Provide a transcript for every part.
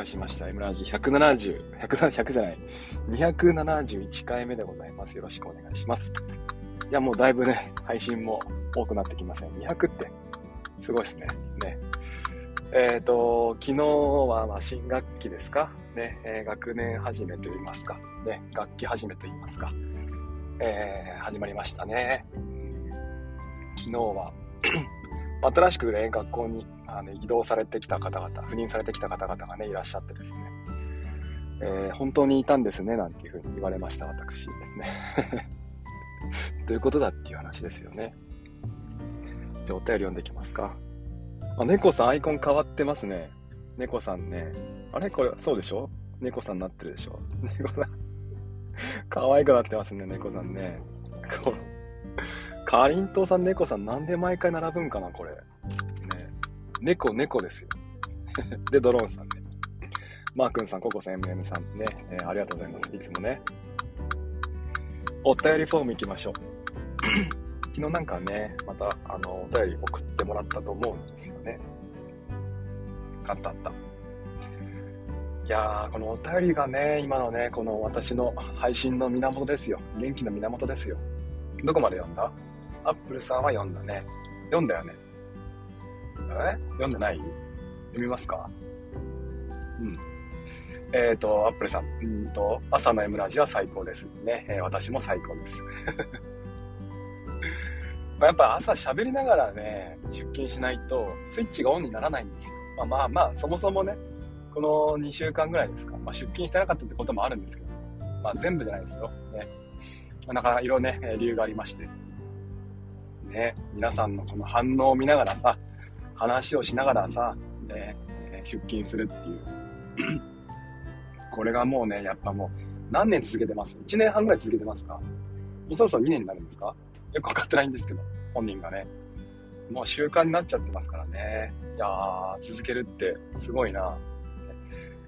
介しました。M ラジ170、100, 100じゃない、271回目でございます。よろしくお願いします。いや、もうだいぶね、配信も多くなってきましたね。200って、すごいですね。ね。えっ、ー、と、昨日はま新学期ですか？ね、えー、学年始めと言いますか、ね、学期始めと言いますか、えー、始まりましたね。昨日は新しくね、学校にあの移動されてきた方々、赴任されてきた方々がね、いらっしゃってですね、えー、本当にいたんですね、なんていうふうに言われました、私。ね どういうことだっていう話ですよね。じゃあ、お便り読んでいきますか。あ、猫さんアイコン変わってますね。猫さんね。あれ？これ、そうでしょ？猫さんになってるでしょ？猫さん。可愛くなってますね、猫さんね。こ かりんとうさん、猫さん、なんで毎回並ぶんかな、これ。猫、猫ですよ。で、ドローンさんね。マー君さん、ココさん、MM さんね、えー、ありがとうございます。いつもね。お便りフォーム行きましょう。昨日なんかね、また、あの、お便り送ってもらったと思うんですよね。あったあった。いやー、このお便りがね、今のね、この私の配信の源ですよ。元気の源ですよ。どこまで読んだ？アップルさんは読んだね。読んだよね。え読んでない？読みますか？うん。えっ、ー、と、アップルさん、うんと、朝の M ラジは最高ですね。えー、私も最高です。ま やっぱ朝喋りながらね、出勤しないと、スイッチがオンにならないんですよ。まあまあまあ、そもそもね、この2週間ぐらいですか、まあ、出勤してなかったってこともあるんですけど、まあ全部じゃないですよ。ね。なかなかいろいろね、理由がありまして。ね、皆さんのこの反応を見ながらさ、話をしながらさ、ね、出勤するっていう。これがもうね、やっぱもう何年続けてます ?1 年半ぐらい続けてますか？もうそろそろ2年になるんですか？よくわかってないんですけど、本人がね。もう習慣になっちゃってますからね。いやー、続けるってすごいな。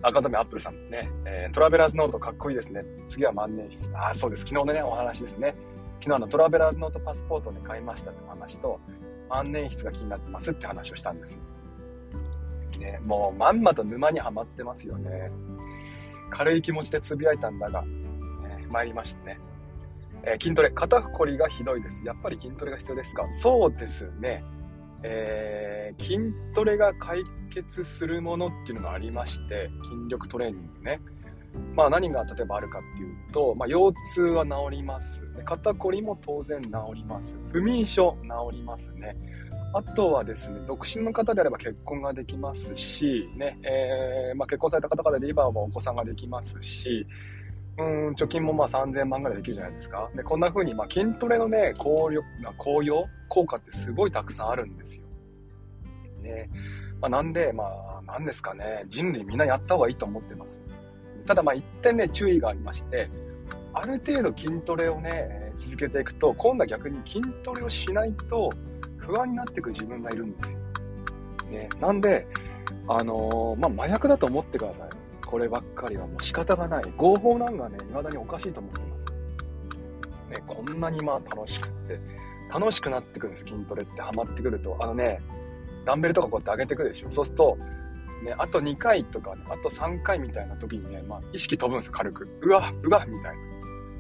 赤目アップルさんね、えー、トラベラーズノートかっこいいですね。次は万年筆。あ、そうです。昨日のね、お話ですね。昨日あのトラベラーズノートパスポートで買いましたってお話と、万年筆が気になってますって話をしたんですよ。ね、もうまんまと沼にはまってますよね。軽い気持ちでつぶやいたんだが、えー、参りましたね。えー、筋トレ、肩こりがひどいです。やっぱり筋トレが必要ですか？そうですね。えー、筋トレが解決するものっていうのがありまして、筋力トレーニングね。まあ何が例えばあるかっていうと、まあ、腰痛は治りますで。肩こりも当然治ります。不眠症治りますね。あとはですね、独身の方であれば結婚ができますし、ね、えー、まあ、結婚された方々で言えばお子さんができますし、うん、貯金もまあ3000万ぐらいできるじゃないですか。で、こんな風に、まあ、筋トレのね、効力、効用、効果ってすごいたくさんあるんですよ。ね。まあ、なんで、まあ、なんですかね、人類みんなやった方がいいと思ってます。ただ、まあ、一点ね、注意がありまして、ある程度筋トレをね、続けていくと、今度は逆に筋トレをしないと不安になっていく自分がいるんですよ。ね。なんで、あのー、まあ、麻薬だと思ってください。こればっかりはもう仕方がない。合法なんかね、未だにおかしいと思ってます。ね、こんなにまあ楽しくって、楽しくなってくるんです筋トレってハマってくると。あのね、ダンベルとかこうやって上げてくるでしょ。そうすると、ね、あと2回とか、あと3回みたいな時にね、まあ、意識飛ぶんですよ、軽く。うわ、うわ、みたいな。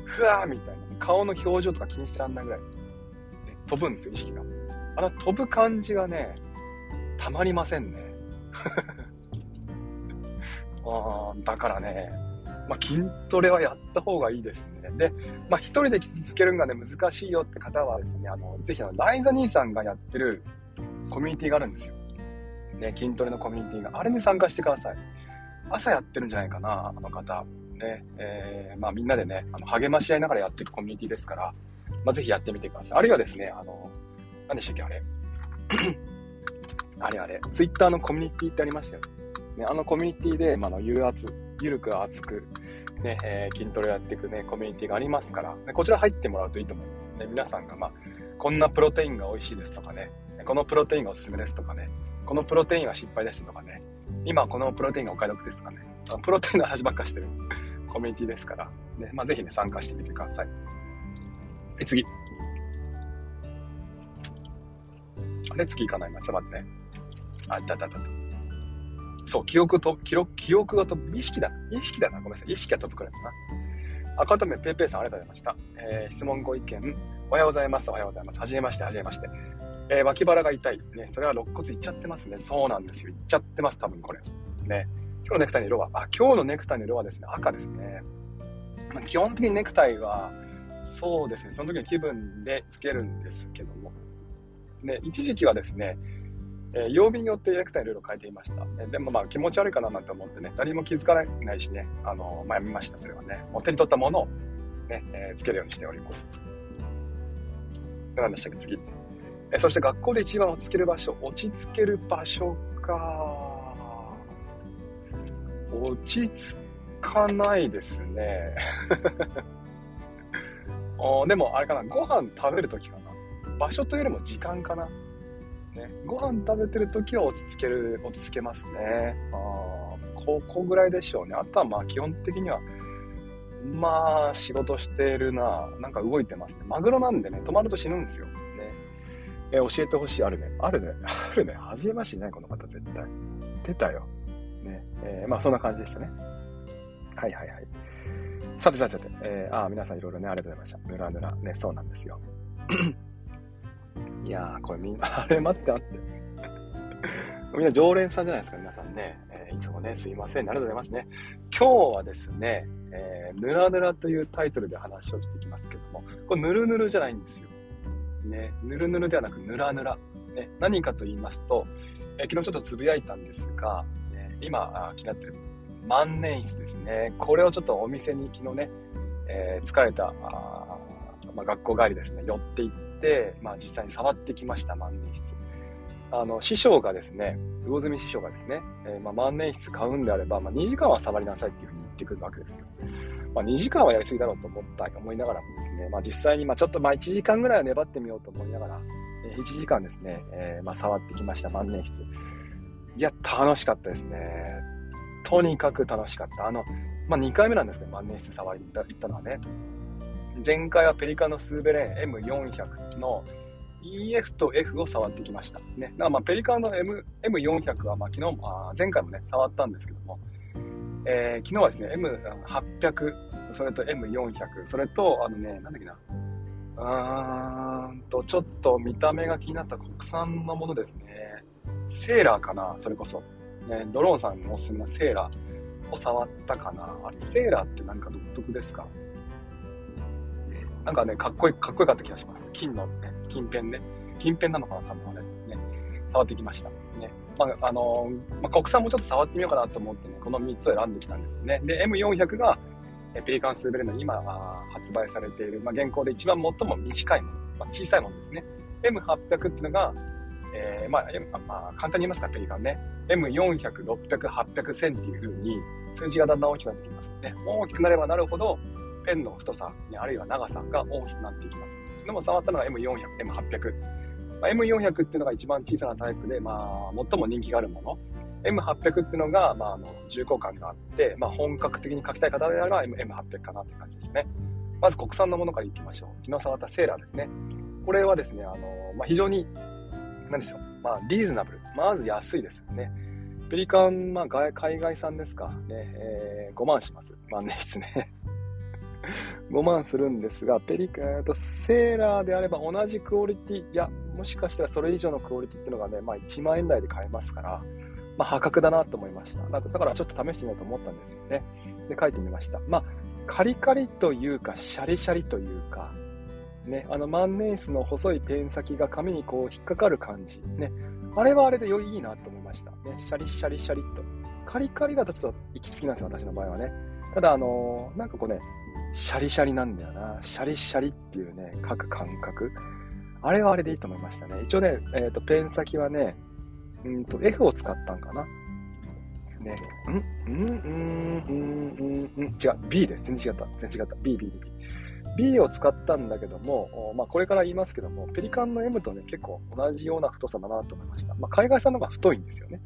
ふわーみたいな。顔の表情とか気にしてらんないぐらい、ね、飛ぶんですよ、意識が。あの飛ぶ感じがね、たまりませんね。あだからね、まあ、筋トレはやった方がいいですね。で、まあ、一人で続けるのがね、難しいよって方はですね、あの、ぜひあの、ライザ兄さんがやってるコミュニティがあるんですよ。ね、筋トレのコミュニティが。あれに参加してください。朝やってるんじゃないかな、あの方。ね、えー、まあみんなでね、あの励まし合いながらやっていくコミュニティですから、まあぜひやってみてください。あるいはですね、あの、何でしたっけ、あれ。あれあれ、ツイッターのコミュニティってありますよね。ね、あのコミュニティで、まあ、のゆる熱、ゆるく熱く、ね、えー、筋トレやっていくね、コミュニティがありますから、ね、こちら入ってもらうといいと思いますね。皆さんが、まあ、こんなプロテインが美味しいですとかね、このプロテインがおすすめですとかね、このプロテインは失敗ですとかね、今このプロテインがお買い得ですかね、プロテインの話ばっかしてるコミュニティですから、ね、まあ、ぜひね、参加してみてください。はい、次。あれ、次行かないな。ちょっと待ってね。あ、いたいたいた。そう、記憶と、記録、記憶が飛ぶ、意識だ。意識だな。ごめんなさい。意識が飛ぶくらいだな。アカウント名、ペイペイさん、ありがとうございました。えー、質問ご意見、おはようございます。おはようございます。はじめまして、はじめまして。えー、脇腹が痛い。ね、それは肋骨いっちゃってますね。そうなんですよ。いっちゃってます、多分これ。ね。今日のネクタイの色は、あ、今日のネクタイの色はですね、赤ですね。まあ、基本的にネクタイは、そうですね、その時の気分でつけるんですけども。ね、一時期はですね、えー、曜日によってネクタイいろいろ変えていました。えでもまあ気持ち悪いかななんて思ってね、誰も気づかないしね、あのまあ、やめました、それはね。もう手に取ったものをね、えー、つけるようにしております。何でしたっけ、次。えそして学校で一番落ち着ける場所。落ち着ける場所か。落ち着かないですね。おでもあれかな、ご飯食べるときかな。場所というよりも時間かな。ね、ご飯食べてるときは落ち着ける、落ち着けますね。あここぐらいでしょうね。あとはまあ基本的には、まあ仕事してるな。なんか動いてますね。マグロなんでね、止まると死ぬんですよ。え、教えてほしい。あるね。あるね。あるね。初めましてね、この方絶対。出たよ。ね。えー、まあそんな感じでしたね。はいはいはい。さてさてさて、えー、あ皆さんいろいろね、ありがとうございました。ぬらぬら。ね、そうなんですよ。いやー、これみんな、あれ待って待って。みんな常連さんじゃないですか、皆さんね。えー、いつもね、すいません。ありがとうございますね。今日はですね、えー、ぬらぬらというタイトルで話をしていきますけども、これぬるぬるじゃないんですよ。ね、ぬるぬるではなくぬらぬら。ね、何かと言いますと、えー、昨日ちょっとつぶやいたんですが、ね、今気になってる万年筆ですね。これをちょっとお店に昨日ね、えー、疲れたあ、まあ、学校帰りですね、寄って行って、まあ、実際に触ってきました、万年筆。あの、師匠がですね、魚住師匠がですね、えー、まあ、万年筆買うんであれば、まあ、2時間は触りなさいっていうふうに言ってくるわけですよ。まあ、2時間はやりすぎだろうと思った、思いながらもですね、まあ、実際に、まあ、ちょっと、まあ、1時間ぐらいは粘ってみようと思いながら、えー、1時間ですね、えー、まあ、触ってきました、万年筆。いや、楽しかったですね。とにかく楽しかった。あの、まあ、2回目なんですね、万年筆触りに行ったのはね。前回はペリカのスーベレン M400 の EF と F を触ってきました。ね。だからまあペリカンの M M400 はまあ昨日、あ前回もね、触ったんですけども、えー、昨日はですね、M800、それと M400、それと、あのね、なんだっけな、うーんと、ちょっと見た目が気になった国産のものですね。セーラーかな、それこそ。ね、ドローンさんのおすすめのセーラーを触ったかな。あれ、セーラーってなんか独特ですか？なんかね、かっこいい、かっこよかった気がします。金のね、金片ね。金片なのかな、多分あれ。ね、触ってきました。ね。まあ、あのー、まあ、国産もちょっと触ってみようかなと思ってね、この3つを選んできたんですね。で、M400 が、えペリカンスーベルの今発売されている、まあ、現行で一番最も短いもの、まあ、小さいものですね。M800 っていうのが、えー、まあ、まあ、簡単に言いますか、ペリカンね。M400、600、800、1000っていう風に数字がだんだん大きくなってきますね。大きくなればなるほど、ペンの太さ、ね、あるいは長さが大きくなっていきます。でも触ったのは M400、M800。まあ、M400 っていうのが一番小さなタイプで、まあ、最も人気があるもの。M800 っていうのが、まあ、あの重厚感があって、まあ、本格的に書きたい方であれば M800 かなっていう感じですね。まず国産のものからいきましょう。昨日触ったセーラーですね。これはですね、あのまあ、非常に、何ですよ。まあ、リーズナブル。まず安いですよね。ペリカン、まあ、海外産ですか。ね、えー、5万します。万年筆ね。5万するんですが、ペリカンとセーラーであれば同じクオリティ、いや、もしかしたらそれ以上のクオリティっていうのがね、まあ1万円台で買えますから、まあ破格だなと思いました。だからちょっと試してみようと思ったんですよね。で、書いてみました。まあ、カリカリというか、シャリシャリというか、ね、あの万年筆の細いペン先が紙にこう引っかかる感じ。ね、あれはあれで良いいなと思いました。ね、シャリシャリシャリっと。カリカリだとちょっと行き過ぎなんですよ、私の場合はね。ただ、あのー、なんかこうね、シャリシャリなんだよな。シャリシャリっていうね、書く感覚。あれはあれでいいと思いましたね。一応ね、えっ、ー、と、ペン先はね、うんと、F を使ったんかな。ね、んんんんんん違う。B です。全然違った。全然違った。B、B、B。B を使ったんだけども、まあ、これから言いますけども、ペリカンの M とね、結構同じような太さだなと思いました。まあ、海外産の方が太いんですよね。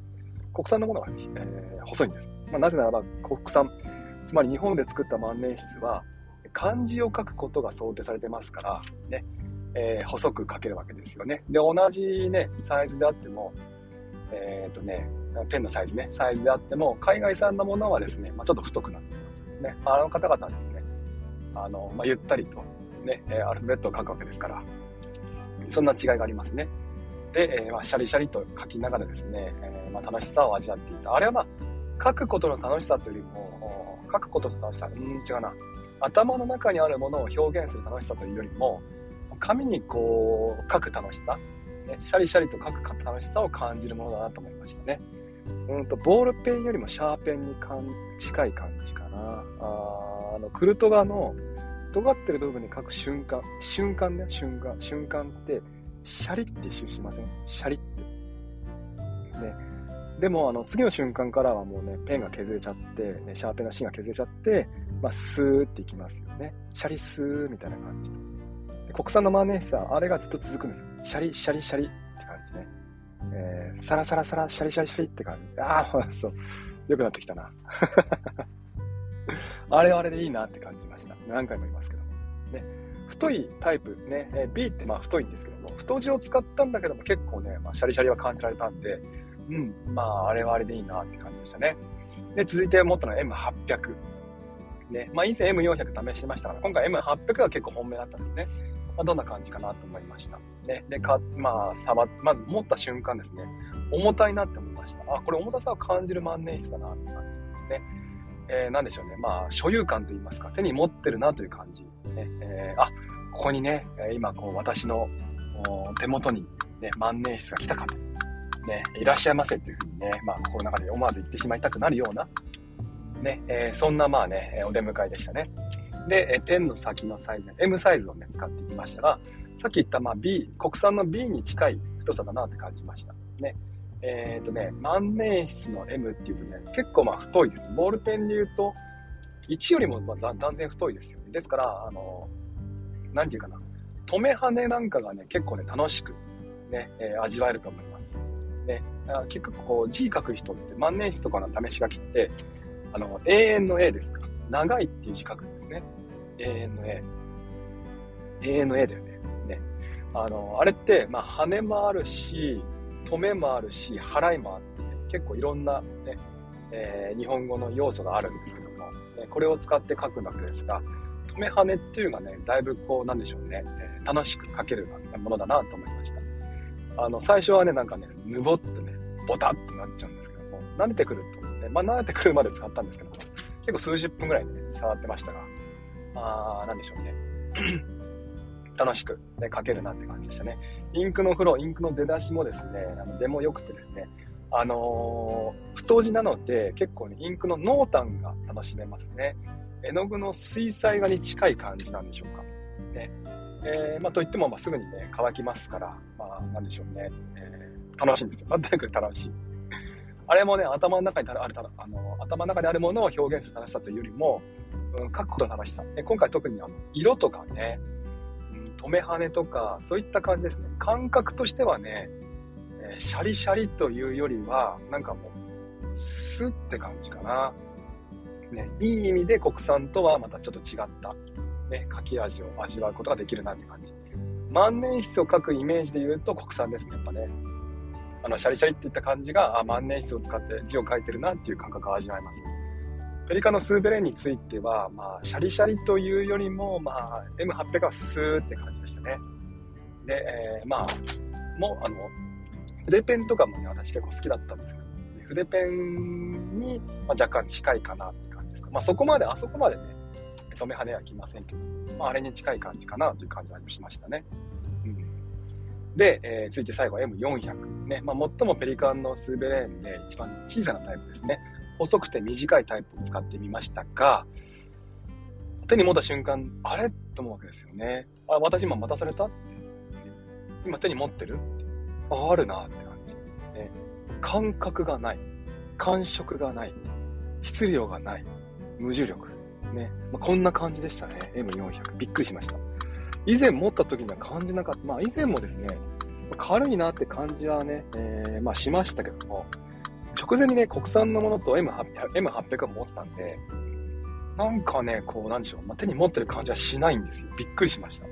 国産のものが、えー、細いんです。まあ、なぜならば、国産、つまり日本で作った万年筆は、漢字を書くことが想定されてますから、ね、えー、細く書けるわけですよね。で、同じね、サイズであっても、えっ、とね、ペンのサイズね、サイズであっても、海外産のものはですね、まあ、ちょっと太くなっていますね。あの方々はですね、あの、まあ、ゆったりとね、アルファベットを書くわけですから、そんな違いがありますね。で、えー、まあ、シャリシャリと書きながらですね、えー、まあ、楽しさを味わっていた。あれはまあ、書くことの楽しさというよりも、書くことの楽しさ、うん、違うな。頭の中にあるものを表現する楽しさというよりも、紙にこう、書く楽しさ、ね、シャリシャリと書く楽しさを感じるものだなと思いましたね。うんと、ボールペンよりもシャーペンにかん近い感じかな。ああの、クルトガの尖ってる部分に書く瞬間、瞬間ね、瞬間、瞬間って、シャリって一瞬しません？シャリって。ね。でも、あの、次の瞬間からはもうね、ペンが削れちゃって、ね、シャーペンの芯が削れちゃって、まあ、スーっていきますよね。シャリスーみたいな感じ。国産のマーネーさ、あれがずっと続くんですよ。シャリ、シャリ、シャリって感じね。えー、サラサラサラ、シャリシャリシャリって感じ。ああ、そう。良くなってきたな。あれはあれでいいなって感じました。何回も言いますけども。ね。太いタイプ、ね、え B ってまあ太いんですけども、太字を使ったんだけども結構ね、まあ、シャリシャリは感じられたんで、うん、まあ、あれはあれでいいなって感じでしたね。で、続いて持ったのは M800。ね、まあ以前 M400 試してましたから、今回 M800 が結構本命だったんですね。まあ、どんな感じかなと思いました。ね、で、か、まあ、触まず持った瞬間ですね、重たいなって思いました。あ、これ重たさを感じる万年筆だなって感じですね。えー、なんでしょうね。まあ、所有感といいますか、手に持ってるなという感じ。ね、えー、あ、ここにね、今、こう、私の手元に、ね、万年筆が来たかと。ね、いらっしゃいませというふうにね、まあ、心の中で思わず言ってしまいたくなるような、ね、えー、そんな、まあね、お出迎えでしたね。で、ペンの先のサイズ、M サイズをね、使ってきましたが、さっき言ったまあ B、国産の B に近い太さだなって感じました。ね。えっ、ー、とね、万年筆の M っていうとね、結構まあ太いです。ボールペンで言うと、1よりもまあ断然太いですよね。ですから、あの、なんていうかな、止め跳ねなんかがね、結構ね、楽しくね、えー、味わえると思います。ね、結局こう字書く人って万年筆とかの試し書きって、あの、永遠の A ですか？長いっていう字書くんですね。永遠の A。永遠の A だよね。ね。あの、あれって、まあ、羽もあるし、止めもあるし、払いもあって、ね、結構いろんなね、えー、日本語の要素があるんですけども、ね、これを使って書くわけですが、止め跳ねっていうのがね、だいぶこう、なんでしょうね、えー、楽しく書けるものだなと思いました。あの、最初はね、なんかね、ぬぼってね、ボタってなっちゃうんですけども、慣れてくるまあ、慣れてくるまで使ったんですけども、結構数十分ぐらいね、触ってましたが、あ、なんでしょうね。楽しく、ね、書けるなって感じでしたね。インクのフロー、インクの出だしもですね、あの出も良くてですね、あのー、太字なので結構ね、インクの濃淡が楽しめますね。絵の具の水彩画に近い感じなんでしょうか。ね。えー、まあ、といっても、まあ、すぐにね、乾きますから、まあ、なんでしょうね。えー、楽しいんですよ。なんとなく楽しい。あれもね、頭の中にある、あの、頭の中であるものを表現する楽しさというよりも、うん、書くことの楽しさ。今回特にあの色とかね、うん、止め跳ねとか、そういった感じですね。感覚としてはね、えー、シャリシャリというよりは、なんかもう、スって感じかな。ね、いい意味で国産とはまたちょっと違った、ね、書き味を味わうことができるなって感じ。万年筆を書くイメージで言うと国産ですね、やっぱね。あの、シャリシャリっていった感じが、あ、万年筆を使って字を書いてるなっていう感覚を味わえます。ペリカのスーベレンについては、まあ、シャリシャリというよりも、まあ、M800 はスーって感じでしたね。で、えー、まあ、もう、あの、筆ペンとかもね、私結構好きだったんですけど、筆ペンに、まあ、若干近いかなって感じですか。まあ、そこまで、あそこまでね、止め跳ねはきませんけど、まあ、あれに近い感じかなという感じはしましたね。で、えー、続いて最後は M400。ね、まあ、最もペリカンのスーベレーンで一番小さなタイプですね。細くて短いタイプを使ってみましたが、手に持った瞬間、あれ？と思うわけですよね。あ、私今待たされた？今手に持ってる？あ、あるなって感じ。ね、感覚がない。感触がない。質量がない。無重力。ね。まあ、こんな感じでしたね。M400。びっくりしました。以前持った時には感じなかった。まあ以前もですね、軽いなって感じはね、えー、まあしましたけども、直前にね、国産のものと M800, M800 を持ってたんで、なんかね、こう、なんでしょう、まあ、手に持ってる感じはしないんですよ。びっくりしました。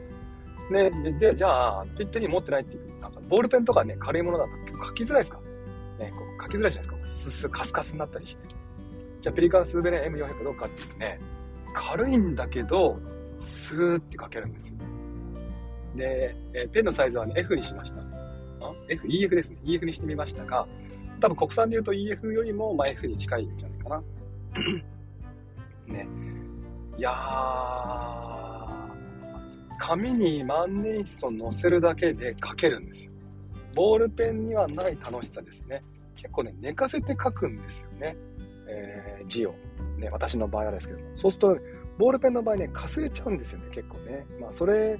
ね、で、じゃあ、手に持ってないっていう、なんか、ボールペンとかね、軽いものだと結構書きづらいですか？ね、こう書きづらいじゃないですか。ススカスカスになったりして。じゃあペリカンスーベレン M400 どうかっていうとね、軽いんだけど、スーって書けるんですよ。で、えペンのサイズはね、F にしました。F、EF ですね。EF にしてみましたが、多分国産で言うと EF よりも、まあ、F に近いんじゃないかな。ね。いやー、紙に万年筆を載せるだけで書けるんですよ。ボールペンにはない楽しさですね。結構ね、寝かせて書くんですよね。えー、字を。ね、私の場合はですけども。そうすると、ボールペンの場合ね、かすれちゃうんですよね、結構ね。まあ、それ、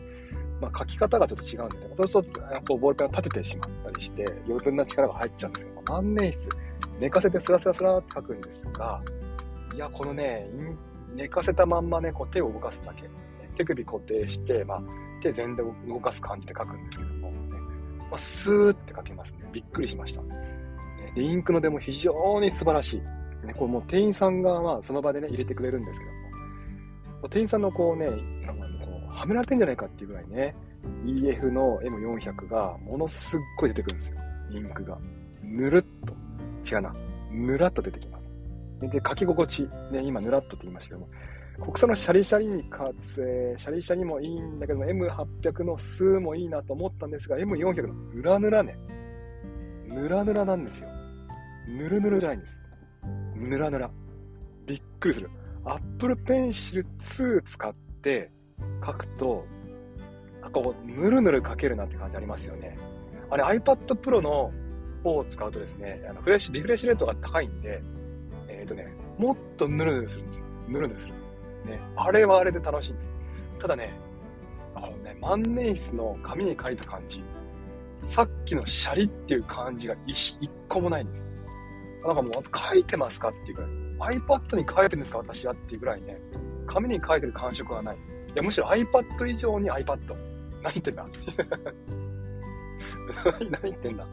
まあ、書き方がちょっと違うんで、ね、そうすると、こう、ボールペンを立ててしまったりして、余分な力が入っちゃうんですけど、万年筆、寝かせてスラスラスラって書くんですが、いや、このね、寝かせたまんまね、こう手を動かすだけ。手首固定して、まあ、手全で動かす感じで書くんですけども、ね、まあ、スーって書けますね。びっくりしました。で、インクの出も非常に素晴らしい。ね、これもう店員さんが、まあ、その場でね、入れてくれるんですけども、店員さんのこうね、はめられてんじゃないかっていうぐらいね、EF の M400 がものすっごい出てくるんですよ。インクが。ぬるっと。違うな。ぬらっと出てきます。で、書き心地。ね、今、ぬらっとって言いましたけども、国産のシャリシャリにかつ、えー、シャリシャリもいいんだけども M800 の数もいいなと思ったんですが、M400 のぬらぬらね。ぬらぬらなんですよ。ぬるぬるじゃないんです。ぬらぬら。びっくりする。Apple Pencil 2使って書くと、なんかこう、ぬるぬる書けるなって感じありますよね。あれ iPad Pro の方を使うとですね、あのフレッシュ、リフレッシュレートが高いんで、えっ、ー、とね、もっとぬるぬるするんですよ。ぬるぬるする。ね、あれはあれで楽しいんです。ただね、あのね、万年筆の紙に書いた感じ、さっきのシャリっていう感じが一一個もないんです。なんかもう書いてますかっていうぐらい、iPad に書いてるんですか私はっていうぐらいね、紙に書いてる感触はない。いや、むしろ iPad 以上に iPad。何言ってんだ？何言ってんだ？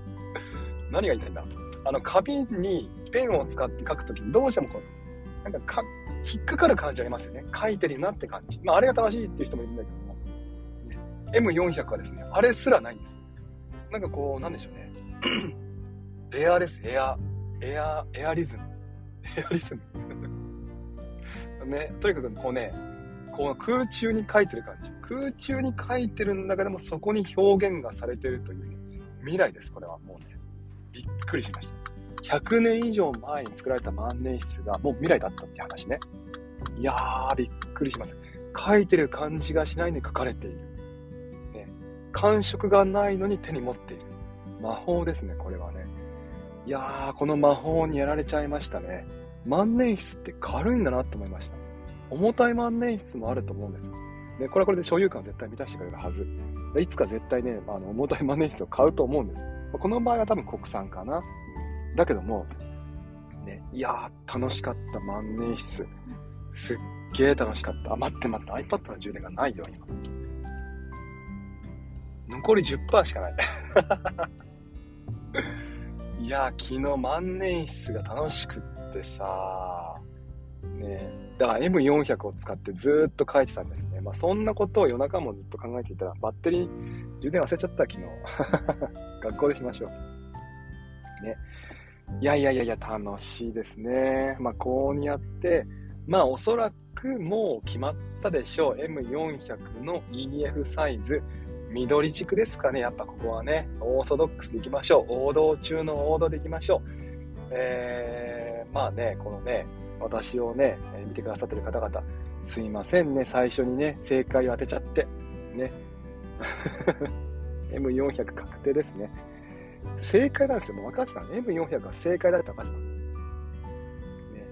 何が言いたいんだ？あの、紙にペンを使って書くときにどうしてもこう、なんかか引っかかる感じありますよね。書いてるなって感じ。まあ、あれが正しいっていう人もいるんだけども、M400 はですね、あれすらないんです。なんかこう、なんでしょうね。エアです、エア。エア、エアリズム。エアリズム。ね、とにかくこうね、この空中に書いてる感じ。空中に書いてるんだけども、そこに表現がされてるという、ね、未来です、これは。もうね、びっくりしました。100年以上前に作られた万年筆がもう未来だったって話ね。いやー、びっくりします。書いてる感じがしないのに書かれている。ね、感触がないのに手に持っている。魔法ですね、これはね。いやー、この魔法にやられちゃいましたね。万年筆って軽いんだなって思いました。重たい万年筆もあると思うんです。で、これはこれで所有感を絶対満たしてくれるはず。いつか絶対ね、あの重たい万年筆を買うと思うんです。この場合は多分国産かな。だけども、ね、いやー、楽しかった万年筆。すっげー楽しかった。あ、待って待って、iPad の充電がないよ、今。残り10%しかない。いやー、昨日万年筆が楽しくってさねだから M400 を使ってずっと書いてたんですね。まあそんなことを夜中もずっと考えていたら、バッテリー充電忘れちゃった、昨日。学校でしましょう。ね。いやいやいやいや、楽しいですね。まあ、こうにやって、まあ、おそらくもう決まったでしょう。M400 の EF サイズ。緑軸ですかね。やっぱここはね、オーソドックスでいきましょう。王道中の王道でいきましょう。えー、まあね、このね、私をね、見てくださってる方々、すいませんね、最初にね、正解を当てちゃって。ね。M400 確定ですね。正解なんですよ。もう分かってた。M400 は正解だって分かってた。ね、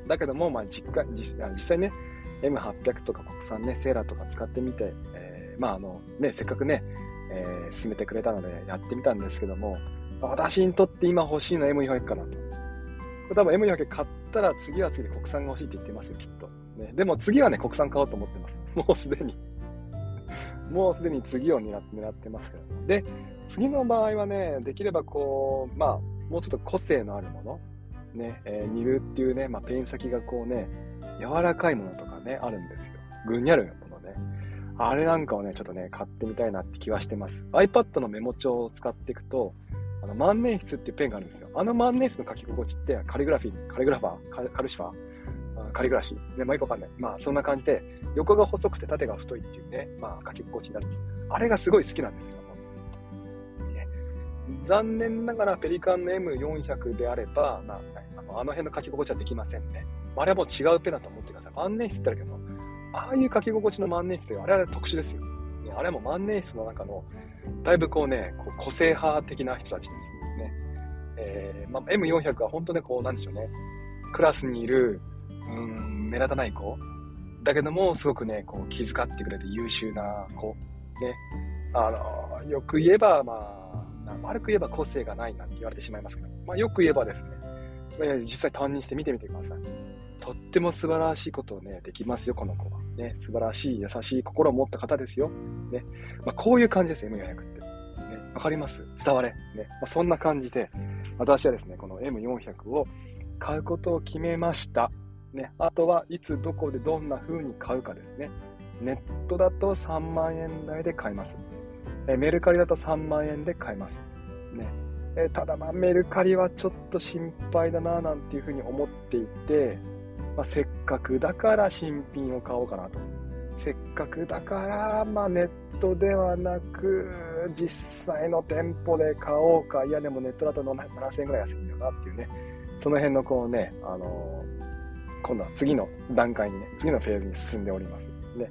だけども、まあ実実、実際ね、M800 とか国産ね、セーラーとか使ってみて、えー、まああの、ね、せっかくね、えー、進めてくれたのでやってみたんですけども、私にとって今欲しいのは M400 かなと。多分 M400 買ったら次は次で国産が欲しいって言ってますよ、きっと。ね、でも次はね、国産買おうと思ってます。もうすでに もうすでに次を狙って狙ってますけど、ね。で、次の場合はね、できればこう、まあ、もうちょっと個性のあるもの、ね、えー、煮るっていうね、まあ、ペン先がこうね、柔らかいものとかね、あるんですよ。ぐにゃるものね。あれなんかをね、ちょっとね、買ってみたいなって気はしてます。iPad のメモ帳を使っていくと、あの万年筆っていうペンがあるんですよ。あの万年筆の書き心地ってカリグラフィー、カリグラファー、カルシファー、カリグラシー。ね、まあ、よくわかんない。まあ、そんな感じで、横が細くて縦が太いっていうね、まあ、書き心地になるんです。あれがすごい好きなんですけども。ね、残念ながら、ペリカンの M400 であれば、まあ、あのあの辺の書き心地はできませんね。あれはもう違うペンだと思ってください。万年筆ってあるけど、ああいう書き心地の万年筆ってあれは特殊ですよ。ね、あれも万年筆の中の、だいぶこうね、こう個性派的な人たちですね。えー、まあ、M400 は本当ね、こう、なんでしょうね。クラスにいる、うん、目立たない子。だけども、すごくね、こう、気遣ってくれて優秀な子。ね。あの、よく言えば、まあ、悪く言えば個性がないなんて言われてしまいますけど、まあ、よく言えばですね、実際担任して見てみてください。とっても素晴らしいことをね、できますよ、この子は。ね、素晴らしい、優しい心を持った方ですよ。ね。まあ、こういう感じです、M400 って。ね、わかります？伝われ。ね。まあ、そんな感じで、私はですね、この M400 を買うことを決めました。ね。あとはいつどこでどんな風に買うかですね。ネットだと3万円台で買います。えメルカリだと3万円で買います。ね。えただまあメルカリはちょっと心配だななんていう風に思っていて、まあ、せっかくだから新品を買おうかなと。せっかくだから、まあ、ネットではなく、実際の店舗で買おうか、いやでもネットだと7000円ぐらい安いんだよなっていうね、その辺のこうね、あのー、今度は次の段階にね、次のフェーズに進んでおります。ね、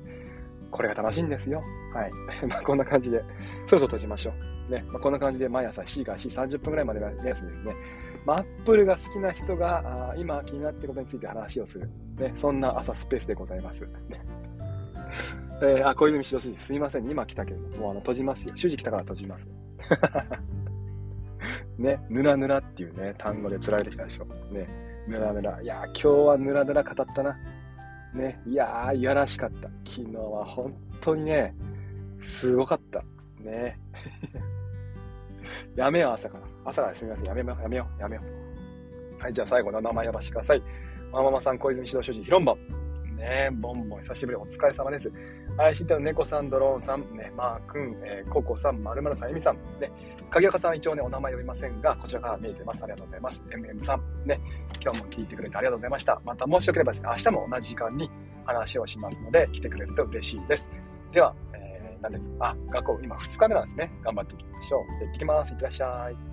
これが楽しいんですよ。はい。まあこんな感じで、そろそろ閉じましょう。ね、まあ、こんな感じで毎朝7時から4時30分ぐらいまでのやつですね。まあ、アップルが好きな人が、あ今気になっていることについて話をする。ね、そんな朝スペースでございます。えー、あ、小泉指導主すいません、今来たけど、もうあの閉じますよ。主事来たから閉じます。ね、ぬらぬらっていうね、単語で釣られてきたでしょ。ね、ぬらぬら。いや今日はぬらぬら語ったな。ね、いやー、いやらしかった。昨日は本当にね、すごかった。ね。やめよ、朝から。朝からすみません。やめよう、やめよう、やめよう。はい、じゃあ最後の名前呼ばしてください。まママさん、小泉指導主事、ヒロンボン。ねボンボン、久しぶり、お疲れ様です。はい、知っての猫さん、ドローンさん、ね、マー君、えー、ココさん、まるまるさん、エミさん、ね、鍵岡さん一応ね、お名前呼びませんが、こちらから見えてます。ありがとうございます。MM さん、ね、今日も聞いてくれてありがとうございました。また、もしよければですね、明日も同じ時間に話をしますので、来てくれると嬉しいです。では、何ですかあ、学校、今2日目なんですね。頑張っていきましょう。行ってきます。いってらっしゃい。